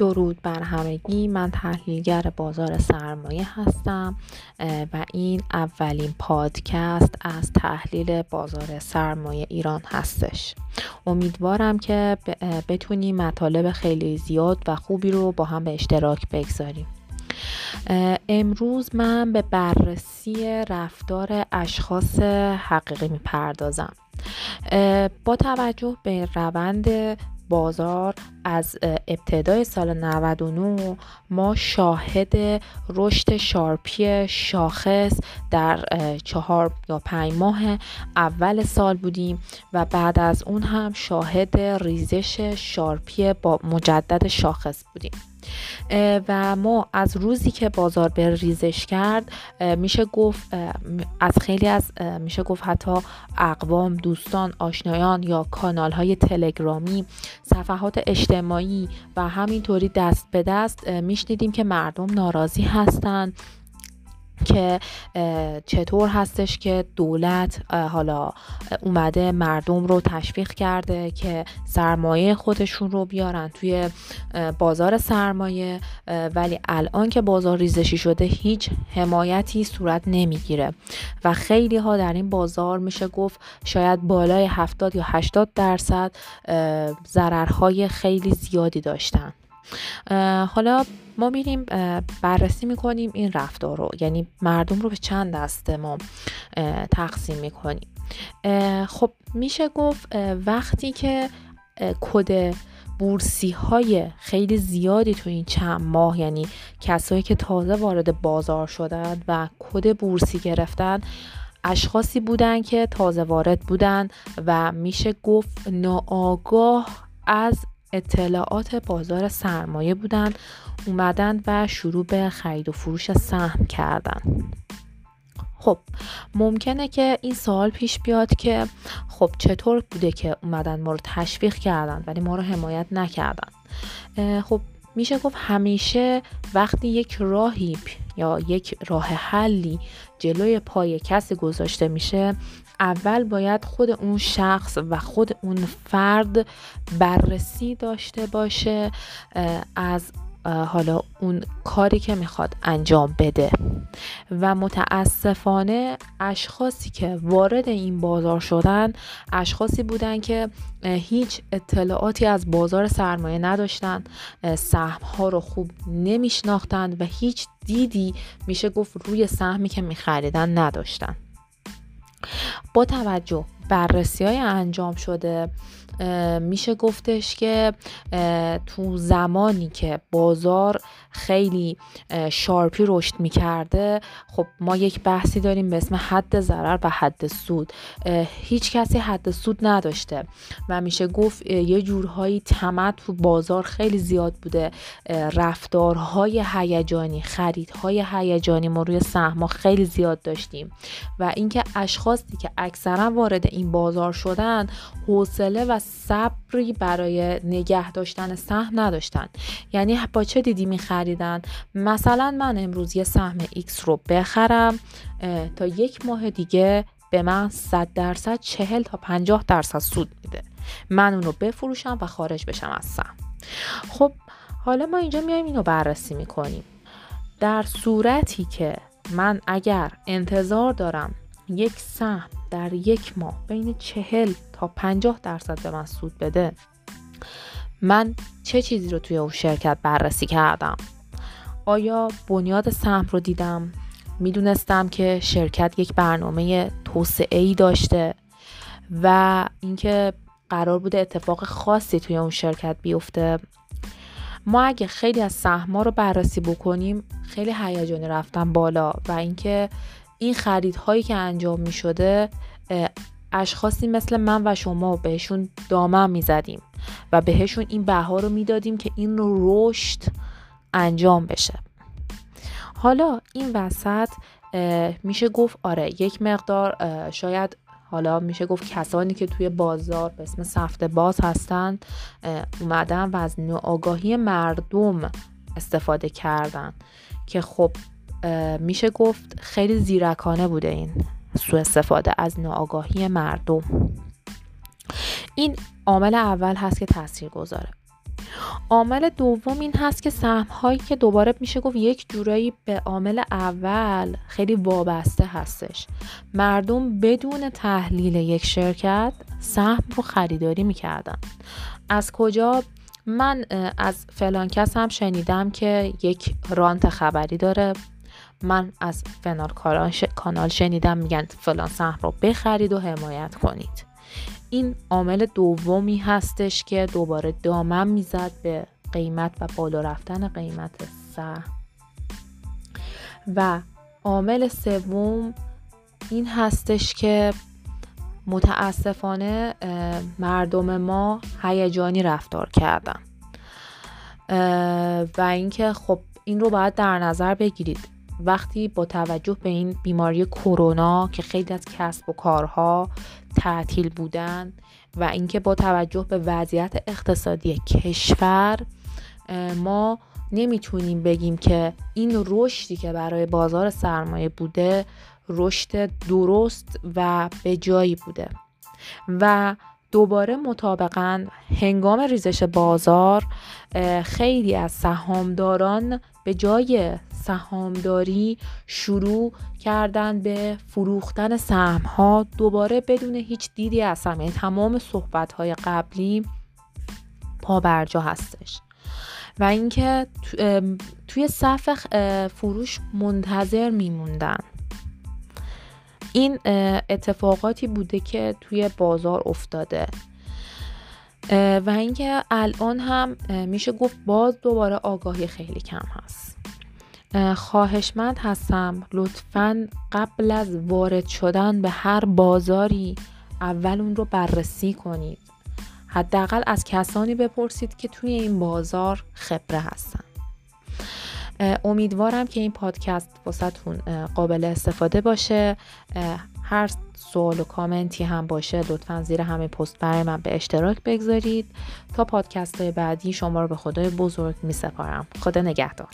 درود بر همگی. من تحلیلگر بازار سرمایه هستم و این اولین پادکست از تحلیل بازار سرمایه ایران هستش. امیدوارم که بتونیم مطالب خیلی زیاد و خوبی رو با هم به اشتراک بگذاریم. امروز من به بررسی رفتار اشخاص حقیقی می‌پردازم. با توجه به روند بازار از ابتدای سال 99 ما شاهد رشد sharp ی شاخص در چهار یا پنج ماه اول سال بودیم و بعد از اون هم شاهد ریزش sharp ی با مجدد شاخص بودیم. و ما از روزی که بازار به ریزش کرد میشه گفت از خیلی از میشه گفت حتی اقوام دوستان آشنایان یا کانال های تلگرامی صفحات اجتماعی و همینطوری دست به دست میشنیدیم که مردم ناراضی هستند که چطور هستش که دولت حالا اومده مردم رو تشویق کرده که سرمایه خودشون رو بیارن توی بازار سرمایه ولی الان که بازار ریزشی شده هیچ حمایتی صورت نمی‌گیره. و خیلی ها در این بازار میشه گفت شاید بالای 70 یا 80 درصد ضررهای خیلی زیادی داشتن. حالا ما میریم بررسی می‌کنیم این رفتار رو. یعنی مردم رو به چند دسته ما تقسیم می‌کنیم. خب میشه گفت وقتی که کد بورسی های خیلی زیادی تو این چند ماه یعنی کسایی که تازه وارد بازار شدن و کد بورسی گرفتن اشخاصی بودن که تازه وارد بودن و میشه گفت ناآگاه از اطلاعات بازار سرمایه بودن اومدن و شروع به خرید و فروش سهم کردن خب ممکنه که این سوال پیش بیاد که خب چطور بوده که اومدن ما رو تشویق کردن ولی ما رو حمایت نکردن؟ خب میشه گفت همیشه وقتی یک راهی یا یک راه حلی جلوی پای کسی گذاشته میشه اول باید خود اون شخص و خود اون فرد بررسی داشته باشه از حالا اون کاری که می‌خواد انجام بده. و متاسفانه اشخاصی که وارد این بازار شدن اشخاصی بودن که هیچ اطلاعاتی از بازار سرمایه نداشتن سهم ها رو خوب نمیشناختند و هیچ دیدی میشه گفت روی سهمی که میخریدن نداشتن. با توجه بررسی های انجام شده میشه گفتش که تو زمانی که بازار خیلی شارپی رشد می‌کرده خب ما یک بحثی داریم به اسم حد ضرر و حد سود. هیچ کسی حد سود نداشته و میشه گفت یه جورهایی تمت تو بازار خیلی زیاد بوده. رفتارهای هیجانی خریدهای هیجانی ما روی سهم خیلی زیاد داشتیم و اینکه اشخاصی که اکثرا وارد بازار شدن حوصله و صبری برای نگه داشتن سهم نداشتن. یعنی با چه دیدی می خریدن مثلا من امروز یه سهم X رو بخرم تا یک ماه دیگه به من 100 درصد 40 تا 50 درصد سود میده. من اون رو بفروشم و خارج بشم از سهم. خب حالا ما اینجا میایم اینو بررسی می‌کنیم. در صورتی که من اگر انتظار دارم یک سهم در یک ماه بین چهل تا پنجاه درصد به من سود بده. من چه چیزی رو توی اون شرکت بررسی کردم؟ آیا بنیاد سهم رو دیدم؟ می‌دونستم که شرکت یک برنامه توسعه ای داشته و اینکه قرار بوده اتفاق خاصی توی اون شرکت بیفته. ما اگه خیلی از سهما رو بررسی بکنیم خیلی هیجانی رفتن بالا و اینکه این خریدهایی که انجام می شده اشخاصی مثل من و شما بهشون دامن می زدیم و بهشون این بها رو می‌دادیم که این رشد انجام بشه. حالا این وسط میشه گفت آره یک مقدار شاید حالا میشه گفت کسانی که توی بازار به اسم سفت باز هستند اومدن و از ناآگاهی مردم استفاده کردن که خب میشه گفت خیلی زیرکانه بوده این سوء استفاده از ناآگاهی مردم. این عامل اول هست که تاثیر گذاره. عامل دوم این هست که سهم هایی که دوباره میشه گفت یک جورایی به عامل اول خیلی وابسته هستش. مردم بدون تحلیل یک شرکت سهم رو خریداری می‌کردن. از کجا؟ من از فلان کس هم شنیدم که یک رانت خبری داره. من از فلان کانال شنیدم میگن فلان سهم رو بخرید و حمایت کنید. این عامل دومی هستش که دوباره دامن می‌زد به قیمت و بالا رفتن قیمت سهم و عامل سوم این هستش که متاسفانه مردم ما هیجانی رفتار کردن. و اینکه خب این رو باید در نظر بگیرید. وقتی با توجه به این بیماری کرونا که خیلی از کسب و کارها تعطیل بودن و اینکه با توجه به وضعیت اقتصادی کشور ما نمی‌تونیم بگیم که این رشدی که برای بازار سرمایه بوده رشد درست و به جایی بوده. و دوباره مطابقا هنگام ریزش بازار خیلی از سهامداران به جای سهامداری شروع کردن به فروختن سهم ها دوباره بدون هیچ دیدی از یعنی تمام صحبت های قبلی پا برجا هستش. و اینکه توی صف فروش منتظر میموندن. این اتفاقاتی بوده که توی بازار افتاده. و اینکه الان هم میشه گفت باز دوباره آگاهی خیلی کم هست. خواهشمند هستم لطفا قبل از وارد شدن به هر بازاری اول اون رو بررسی کنید. حداقل از کسانی بپرسید که توی این بازار خبره هستن. امیدوارم که این پادکست واسهتون قابل استفاده باشه. هر سوال و کامنتی هم باشه لطفا زیر همه پست برای من به اشتراک بگذارید. تا پادکست های بعدی شما رو به خدای بزرگ می سپارم خدا نگهدار.